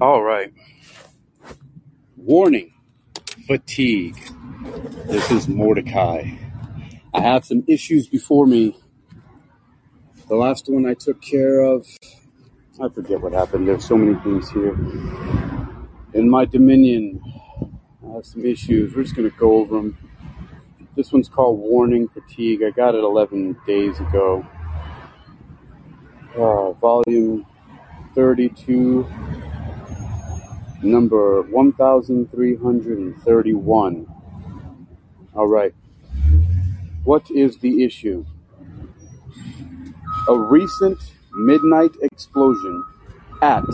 All right. Warning fatigue. This is Mordecai. I have some issues before me. The last one I took care of, I forget what happened. There's so many things here. In my dominion, I have some issues. We're just going to go over them. This one's called Warning Fatigue. I got it 11 days ago. Uh, volume 32, number 1331. All right. What is the issue? A recent midnight explosion at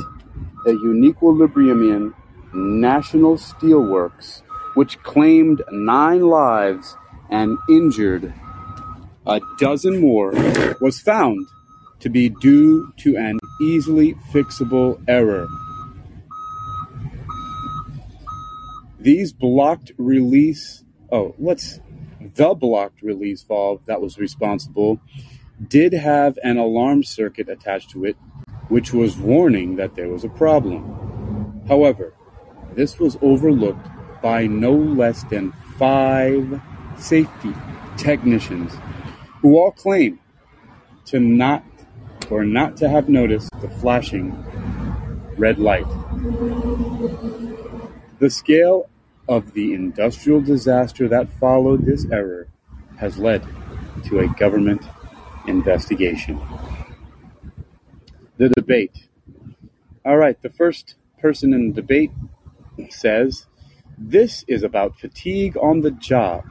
the Uniquilibrium National Steelworks, which claimed nine lives and injured a dozen more, was found to be due to an easily fixable error. These blocked release, oh, what's the blocked release valve that was responsible did have an alarm circuit attached to it, which was warning that there was a problem. However, this was overlooked by no less than five safety technicians who all claim to not or not to have noticed the flashing red light. The scale of the industrial disaster that followed this error has led to a government investigation. The debate. All right, the first person in the debate says, This is about fatigue on the job.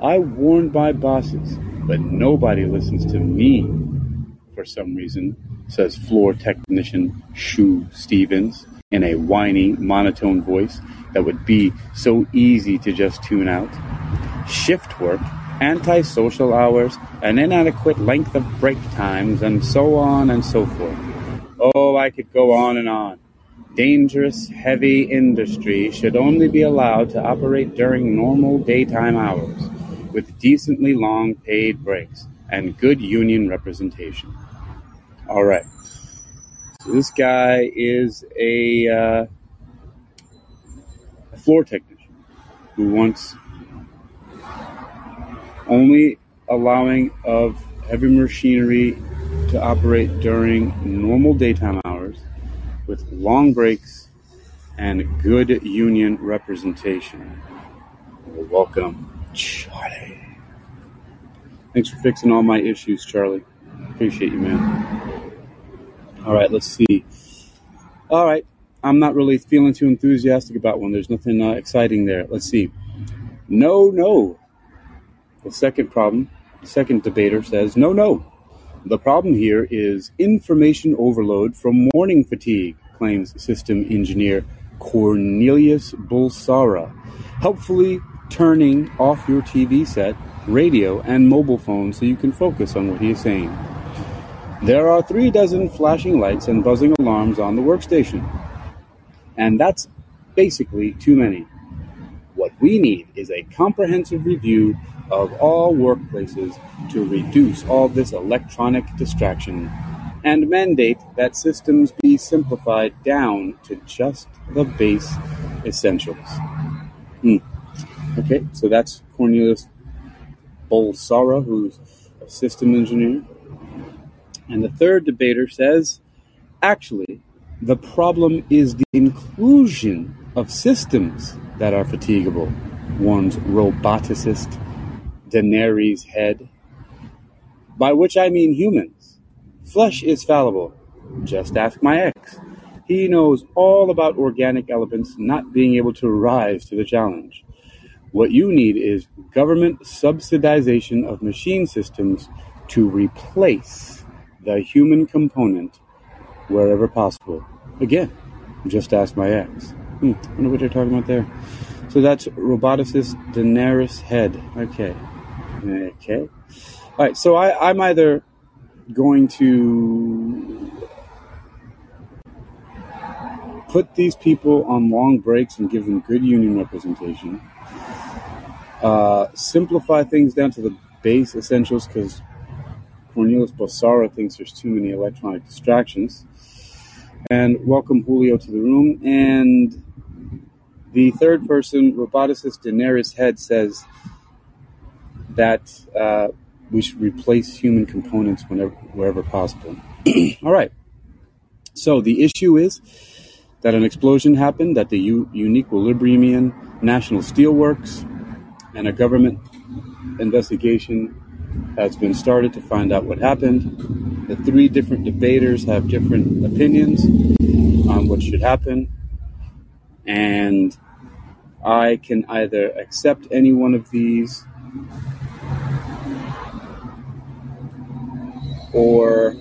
I warned my bosses, but nobody listens to me for some reason, says floor technician Shu Stevens in a whiny, monotone voice that would be so easy to just tune out. Shift work, antisocial hours, an inadequate length of break times, and so on and so forth. Oh, I could go on and on. Dangerous, heavy industry should only be allowed to operate during normal daytime hours, with decently long paid breaks and good union representation. All right. This guy is a, uh, floor technician who wants only allowing of heavy machinery to operate during normal daytime hours with long breaks and good union representation. Welcome, Charlie. Thanks for fixing all my issues, Charlie. Appreciate you, man. All right, let's see. All right, I'm not really feeling too enthusiastic about one. There's nothing uh, exciting there. Let's see. No, no. The second problem, the second debater says, no, no. The problem here is information overload from warning fatigue, claims system engineer Cornelius Bulsara, helpfully turning off your TV set, radio, and mobile phone so you can focus on what he is saying. There are three dozen flashing lights and buzzing alarms on the workstation. And that's basically too many. What we need is a comprehensive review of all workplaces to reduce all this electronic distraction and mandate that systems be simplified down to just the base essentials. Hmm. Okay, so that's Cornelius Bolsara, who's a system engineer. And the third debater says, actually, the problem is the inclusion of systems that are fatigable, warns roboticist Daenerys Head. By which I mean humans. Flesh is fallible. Just ask my ex. He knows all about organic elements not being able to rise to the challenge. What you need is government subsidization of machine systems to replace the human component wherever possible. Again, just ask my ex. Hmm, I wonder what they're talking about there. So that's roboticist Daenerys Head. Okay. Okay. All right. So I, I'm either going to put these people on long breaks and give them good union representation. Uh, simplify things down to the base essentials because Cornelius Bossara thinks there's too many electronic distractions. and welcome Julio to the room. And the third person, Roboticist Daenerys Head, says that uh, we should replace human components whenever, wherever possible. All right. So the issue is that an explosion happened at the U- Uniquilibriumian National Steelworks, and a government investigation has been started to find out what happened. The three different debaters have different opinions on what should happen, and I can either accept any one of these or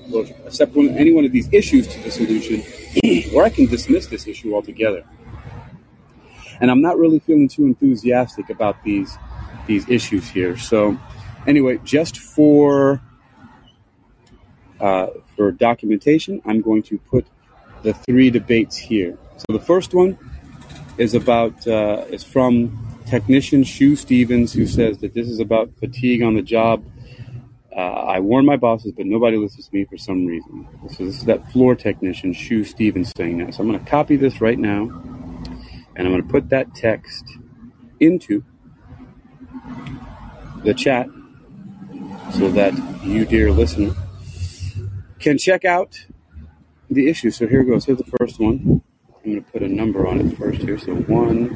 accept one, any one of these issues to the solution, or I can dismiss this issue altogether. And I'm not really feeling too enthusiastic about these these issues here. So, anyway, just for uh, for documentation, I'm going to put the three debates here. So the first one is about uh, is from technician Shu Stevens, who says that this is about fatigue on the job. Uh, I warn my bosses, but nobody listens to me for some reason. So this is that floor technician Shu Stevens saying that. So I'm going to copy this right now, and I'm going to put that text into the chat so that you, dear listener, can check out the issue. So here goes. Here's the first one. I'm going to put a number on it first here. So one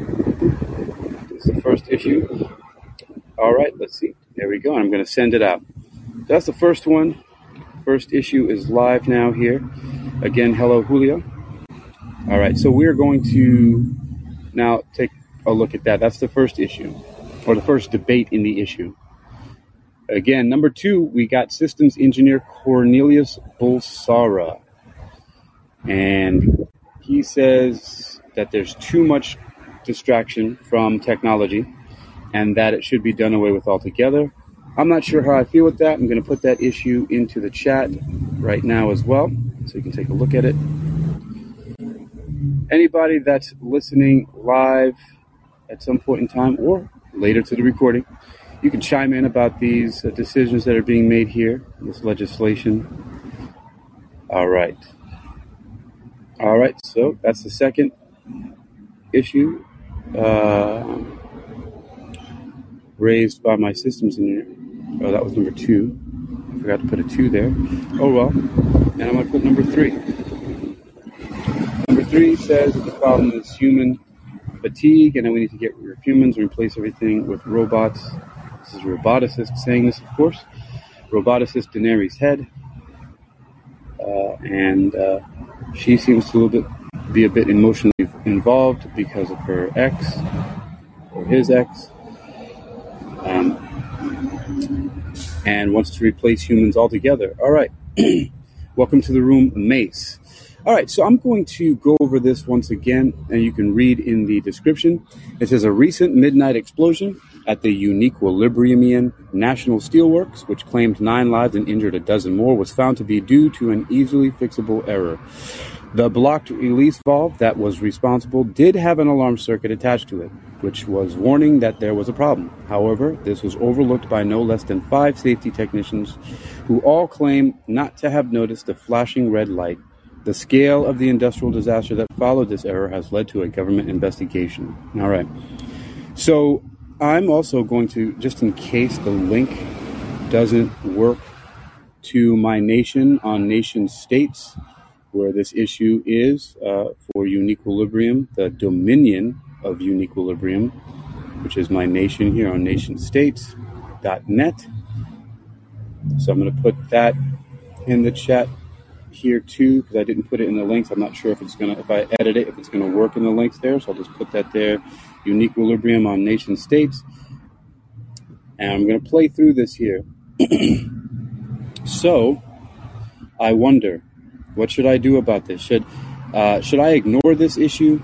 is the first issue. All right, let's see. There we go. I'm going to send it out. That's the first one. First issue is live now here. Again, hello, Julio. All right, so we're going to now take a look at that. That's the first issue, or the first debate in the issue. Again, number two, we got systems engineer Cornelius Bulsara. And he says that there's too much distraction from technology and that it should be done away with altogether. I'm not sure how I feel with that. I'm going to put that issue into the chat right now as well, so you can take a look at it. Anybody that's listening live at some point in time or later to the recording, you can chime in about these uh, decisions that are being made here, this legislation. All right. All right, so that's the second issue uh, raised by my systems engineer. Oh, that was number two. I forgot to put a two there. Oh well. And I'm going to put number three. Number three says that the problem is human fatigue, and then we need to get rid of humans and replace everything with robots. This is a roboticist saying this, of course. Roboticist Daenerys Head. Uh, and uh, she seems to a bit, be a bit emotionally involved because of her ex, or his ex. Um, and wants to replace humans altogether. All right. Welcome to the room, Mace. All right, so I'm going to go over this once again, and you can read in the description. It says a recent midnight explosion at the Uniquilibriumian National Steelworks, which claimed nine lives and injured a dozen more, was found to be due to an easily fixable error. The blocked release valve that was responsible did have an alarm circuit attached to it, which was warning that there was a problem. However, this was overlooked by no less than five safety technicians who all claim not to have noticed the flashing red light. The scale of the industrial disaster that followed this error has led to a government investigation. All right. So I'm also going to, just in case the link doesn't work to my nation on nation states, where this issue is uh, for Uniquilibrium, the dominion of Uniquilibrium, which is my nation here on nationstates.net. So I'm going to put that in the chat here too because I didn't put it in the links. I'm not sure if it's to, if I edit it, if it's to work in the links there. So I'll just put that there. Uniquilibrium on nation states. And I'm to play through this here. so I wonder what should I do about this? Should uh, should I ignore this issue,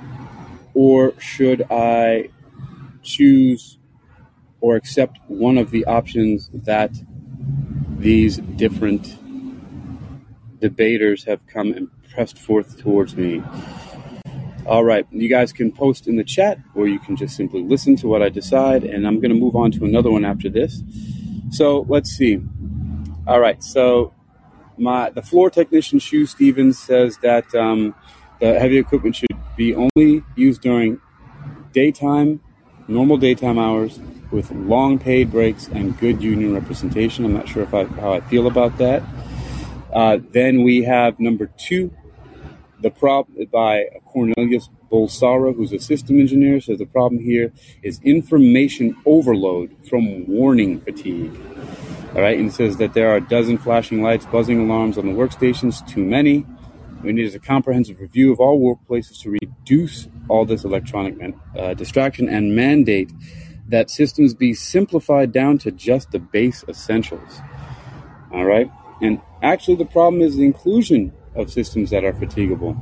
or should I choose or accept one of the options that these different debaters have come and pressed forth towards me? All right, you guys can post in the chat, or you can just simply listen to what I decide, and I'm going to move on to another one after this. So let's see. All right, so my the floor technician, Shu Stevens, says that um, the heavy equipment should be only used during daytime, normal daytime hours with long paid breaks and good union representation. I'm not sure if I, how I feel about that. Uh, then we have number two, the problem by Cornelius Bolsara, who's a system engineer, says the problem here is information overload from warning fatigue. All right, and it says that there are a dozen flashing lights, buzzing alarms on the workstations, too many. We need a comprehensive review of all workplaces to reduce all this electronic man, uh, distraction and mandate that systems be simplified down to just the base essentials. All right, and actually, the problem is the inclusion of systems that are fatigable.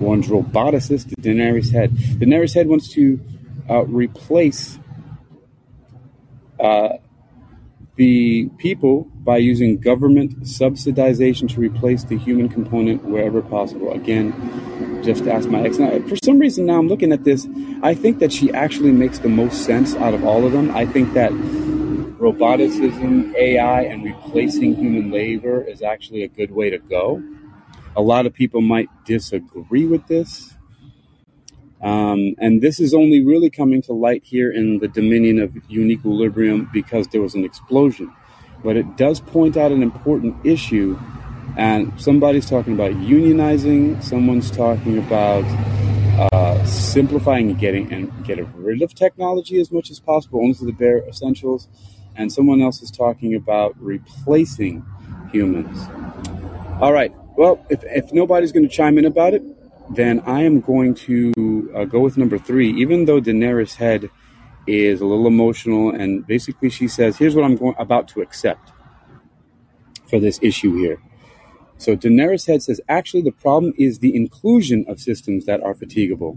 Warns roboticist the Daenerys Head. Daenerys Head wants to uh, replace uh, the people by using government subsidization to replace the human component wherever possible. Again, just ask my ex. Now, for some reason, now I'm looking at this, I think that she actually makes the most sense out of all of them. I think that roboticism, AI, and replacing human labor is actually a good way to go. A lot of people might disagree with this. Um, and this is only really coming to light here in the dominion of Uniquilibrium because there was an explosion. But it does point out an important issue. And somebody's talking about unionizing, someone's talking about uh, simplifying and getting and getting rid of technology as much as possible, only to the bare essentials. And someone else is talking about replacing humans. All right. Well, if, if nobody's going to chime in about it, then I am going to uh, go with number three. Even though Daenerys Head is a little emotional, and basically she says, "Here's what I'm going about to accept for this issue here." So Daenerys Head says, "Actually, the problem is the inclusion of systems that are fatigable,"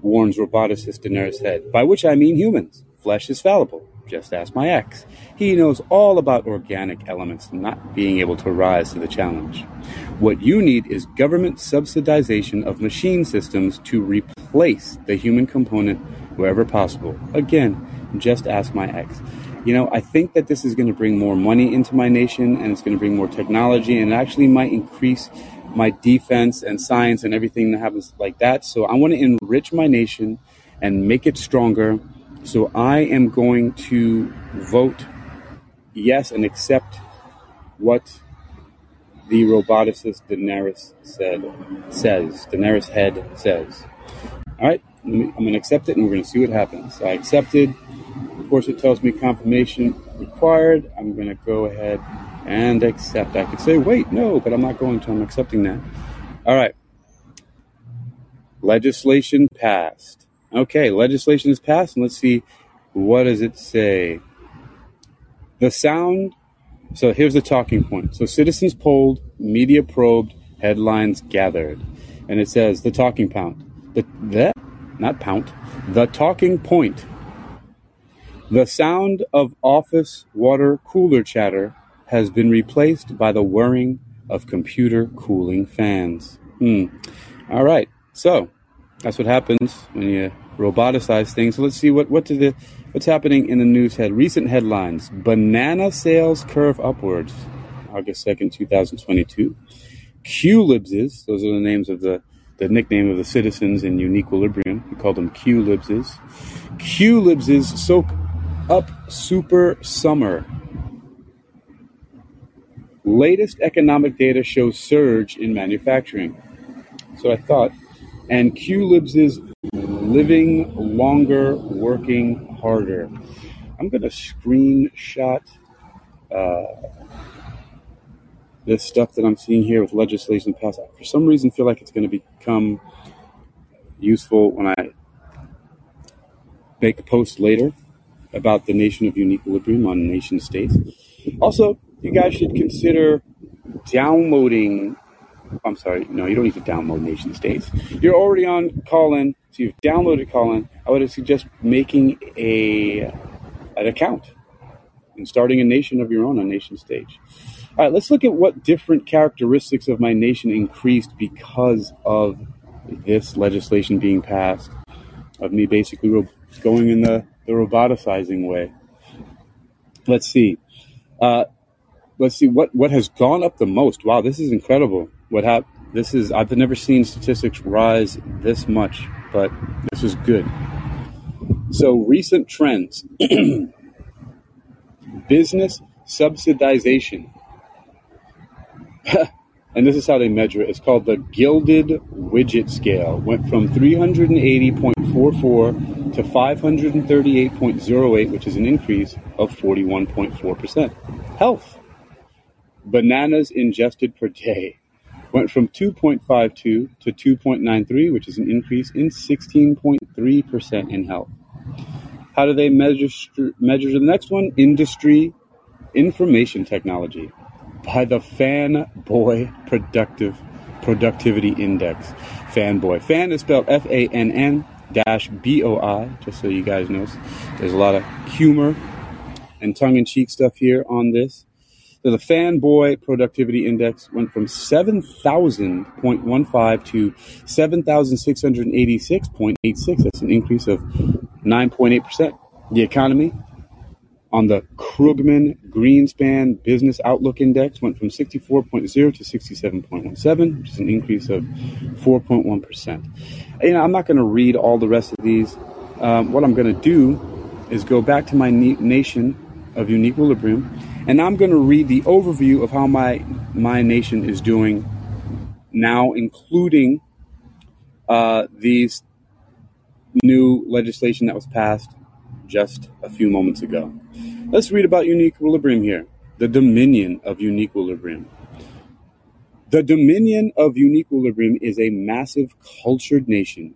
warns roboticist Daenerys Head, by which I mean humans. Flesh is fallible. Just ask my ex. He knows all about organic elements not being able to rise to the challenge. What you need is government subsidization of machine systems to replace the human component wherever possible. Again, just ask my ex. You know, I think that this is going to bring more money into my nation and it's going to bring more technology and it actually might increase my defense and science and everything that happens like that. So I want to enrich my nation and make it stronger so I am going to vote yes and accept what the roboticist Daenerys said says. Daenerys head says. All right, I'm going to accept it and we're going to see what happens. I accepted. Of course, it tells me confirmation required. I'm going to go ahead and accept. I could say, wait, no, but I'm not going to. I'm accepting that. All right. Legislation passed. Okay, legislation is passed, and let's see what does it say. The sound. So here's the talking point. So citizens polled, media probed, headlines gathered, and it says the talking point. The that not pound. The talking point. The sound of office water cooler chatter has been replaced by the whirring of computer cooling fans. Hmm. All right. So that's what happens when you roboticize things. So let's see what what the what's happening in the news head. Recent headlines: Banana sales curve upwards. August second, two thousand twenty-two. QLibses. Those are the names of the the nickname of the citizens in Uniquilibrium. We call them QLibses. QLibses soak up super summer. Latest economic data shows surge in manufacturing. So I thought and QLibs is living longer, working harder. I'm going to screenshot uh, this stuff that I'm seeing here with legislation passed. For some reason, feel like it's going to become useful when I make a post later about the nation of Uniquilibrium on nation states. Also, you guys should consider downloading I'm sorry, no, you don't need to download Nation States. You're already on Callin, so you've downloaded Callin. I would suggest making a an account and starting a nation of your own on Nation States. All right, let's look at what different characteristics of my nation increased because of this legislation being passed, of me basically ro- going in the, the roboticizing way. Let's see. Uh, let's see what what has gone up the most. Wow, this is incredible. What hap- This is I've never seen statistics rise this much, but this is good. So recent trends: business subsidization, and this is how they measure it. It's called the Gilded Widget Scale. Went from 380.44 to 538.08, which is an increase of 41.4 percent. Health Bananas ingested per day went from 2.52 to 2.93, which is an increase in 16.3% in health. How do they measure measure the next one? Industry information technology by the Fanboy Productive Productivity Index. Fanboy. Fan is spelled F A N N dash B O I, just so you guys know. There's a lot of humor and tongue in cheek stuff here on this. So the fanboy productivity index went from 7,000.15 to 7,686.86. That's an increase of 9.8%. The economy on the Krugman Greenspan Business Outlook Index went from 64.0 to 67.17, which is an increase of 4.1%. You know, I'm not going to read all the rest of these. Um, what I'm going to do is go back to my nation of Uniquilibrium and I'm going to read the overview of how my my nation is doing now, including uh, these new legislation that was passed just a few moments ago. Let's read about Uniquilibrium here. The Dominion of Uniquilibrium. The Dominion of Uniquilibrium is a massive cultured nation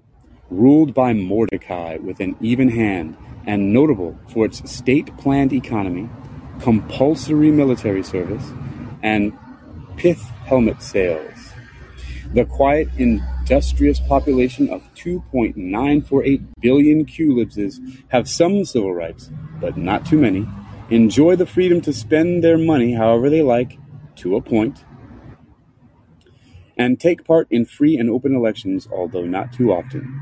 ruled by Mordecai with an even hand and notable for its state planned economy compulsory military service, and pith helmet sales. The quiet, industrious population of 2.948 billion Kulibses have some civil rights, but not too many, enjoy the freedom to spend their money however they like, to a point, and take part in free and open elections, although not too often.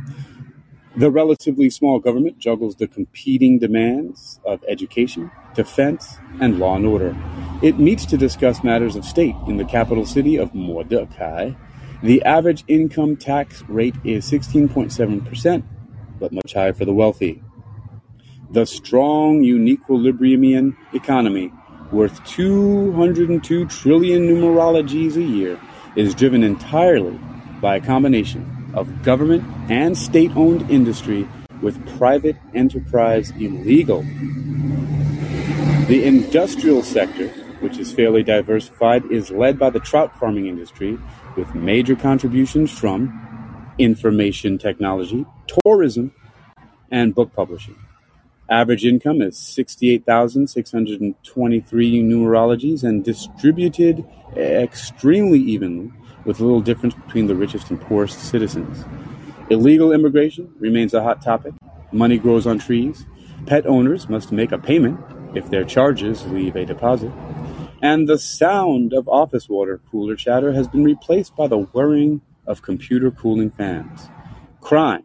The relatively small government juggles the competing demands of education, defense, and law and order. It meets to discuss matters of state in the capital city of Mordecai. The average income tax rate is 16.7%, but much higher for the wealthy. The strong Uniquilibriumian economy, worth 202 trillion numerologies a year, is driven entirely by a combination of government and state owned industry with private enterprise illegal. The industrial sector, which is fairly diversified, is led by the trout farming industry with major contributions from information technology, tourism, and book publishing. Average income is 68,623 numerologies and distributed extremely evenly with little difference between the richest and poorest citizens. Illegal immigration remains a hot topic. Money grows on trees. Pet owners must make a payment if their charges leave a deposit. And the sound of office water cooler chatter has been replaced by the whirring of computer cooling fans. Crime,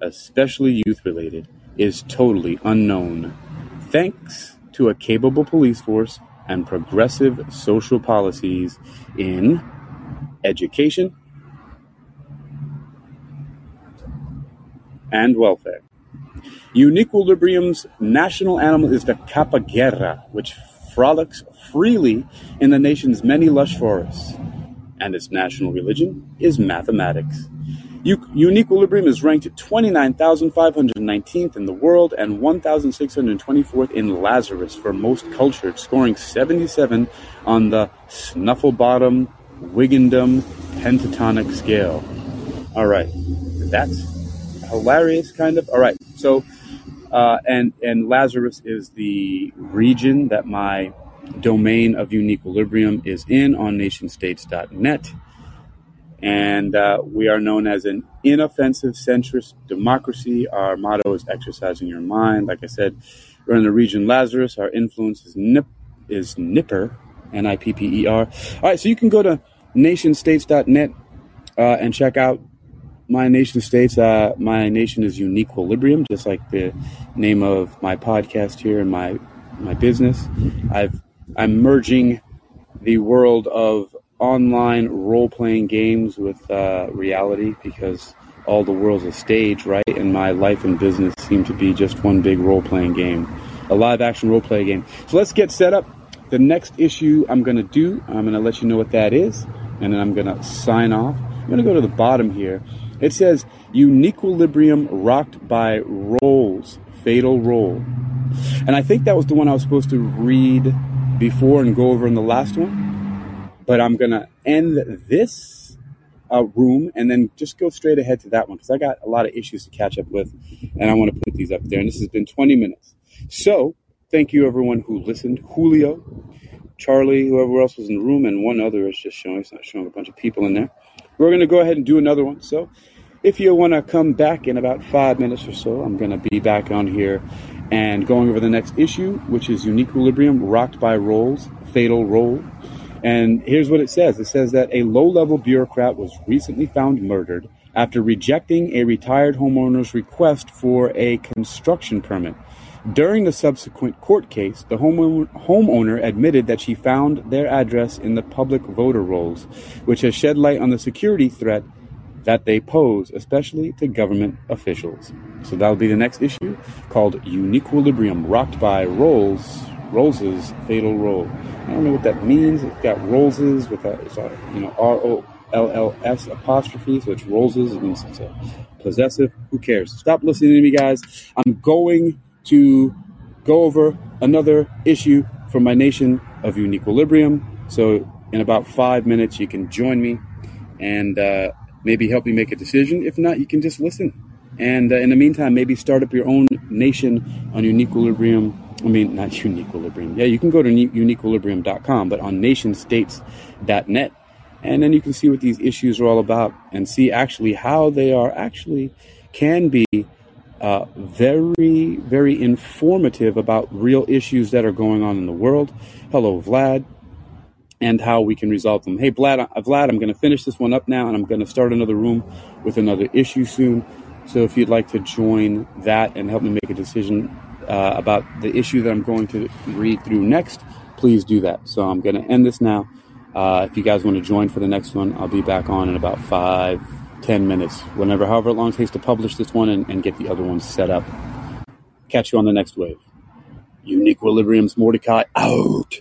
especially youth related, is totally unknown. Thanks to a capable police force and progressive social policies in education, and welfare. Uniquilibrium's national animal is the capybara, which frolics freely in the nation's many lush forests, and its national religion is mathematics. Uniquilibrium is ranked 29,519th in the world and 1,624th in Lazarus for most cultured, scoring 77 on the Snufflebottom Wigandom pentatonic scale. All right, that's hilarious, kind of. All right, so uh, and and Lazarus is the region that my domain of Uniquilibrium is in on nationstates.net. And uh, we are known as an inoffensive centrist democracy. Our motto is exercising your mind. Like I said, we're in the region Lazarus. Our influence is nip is Nipper, N I P P E R. All right, so you can go to nationstates.net uh, and check out my nation states. Uh, my nation is Uniquilibrium, just like the name of my podcast here and my my business. I've I'm merging the world of online role playing games with uh, reality because all the world's a stage, right? And my life and business seem to be just one big role playing game, a live action role play game. So let's get set up. The next issue I'm going to do, I'm going to let you know what that is, and then I'm going to sign off. I'm going to go to the bottom here. It says Uniquilibrium rocked by rolls, fatal roll. And I think that was the one I was supposed to read before and go over in the last one. But I'm going to end this uh, room and then just go straight ahead to that one because I got a lot of issues to catch up with and I want to put these up there. And this has been 20 minutes. So thank you everyone who listened. Julio, Charlie, whoever else was in the room, and one other is just showing. It's not showing a bunch of people in there. We're going to go ahead and do another one. So if you want to come back in about five minutes or so, I'm going to be back on here and going over the next issue, which is Uniquilibrium Rocked by Rolls, Fatal Roll. And here's what it says it says that a low level bureaucrat was recently found murdered after rejecting a retired homeowner's request for a construction permit. During the subsequent court case, the homeowner admitted that she found their address in the public voter rolls, which has shed light on the security threat that they pose, especially to government officials. So that'll be the next issue called Uniquilibrium, rocked by Rolls, Rolls's Fatal Roll. I don't know what that means. It's got Rolls's with a, you know, R O L L S apostrophe, so it's Rolls's. It means it's a possessive. Who cares? Stop listening to me, guys. I'm going to go over another issue from my nation of Uniquilibrium. So in about five minutes, you can join me and uh, maybe help me make a decision. If not, you can just listen. And uh, in the meantime, maybe start up your own nation on Uniquilibrium. I mean, not Uniquilibrium. Yeah, you can go to uniquilibrium.com, but on nationstates.net. And then you can see what these issues are all about and see actually how they are actually can be uh, very, very informative about real issues that are going on in the world. Hello, Vlad and how we can resolve them. Hey, Vlad, uh, Vlad, I'm going to finish this one up now, and I'm going to start another room with another issue soon. So if you'd like to join that and help me make a decision uh, about the issue that I'm going to read through next, please do that. So I'm going to end this now. Uh, if you guys want to join for the next one, I'll be back on in about five, ten minutes, whenever, however long it takes to publish this one and, and get the other ones set up. Catch you on the next wave. Uniquilibrium's Mordecai out.